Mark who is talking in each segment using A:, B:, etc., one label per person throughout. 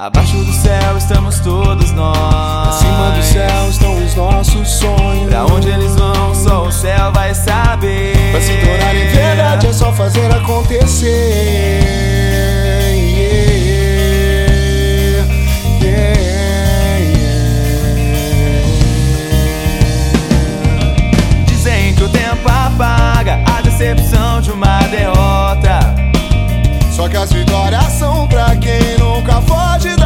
A: Abaixo do céu estamos todos nós. Acima do céu
B: estão os nossos sonhos. Pra onde
A: eles vão, só o céu vai saber. Pra se tornar em verdade
B: é só fazer acontecer.
A: decepção de uma derrota.
B: Só que as vitórias são pra quem a de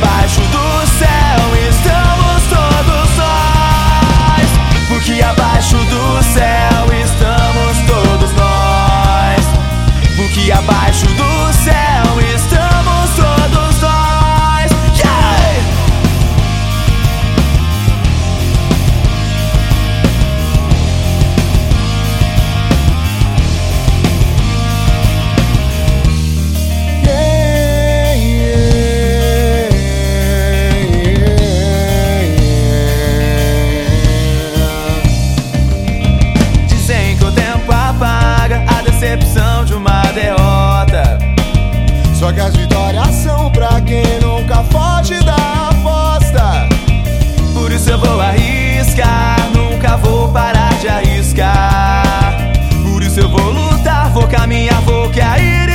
A: abaixo do céu estamos todos nós. Porque abaixo do céu estamos todos nós. Porque abaixo do céu.
B: Que as vitórias são pra quem nunca foge da aposta.
A: Por isso eu vou arriscar, nunca vou parar de arriscar. Por isso eu vou lutar, vou caminhar, vou cair.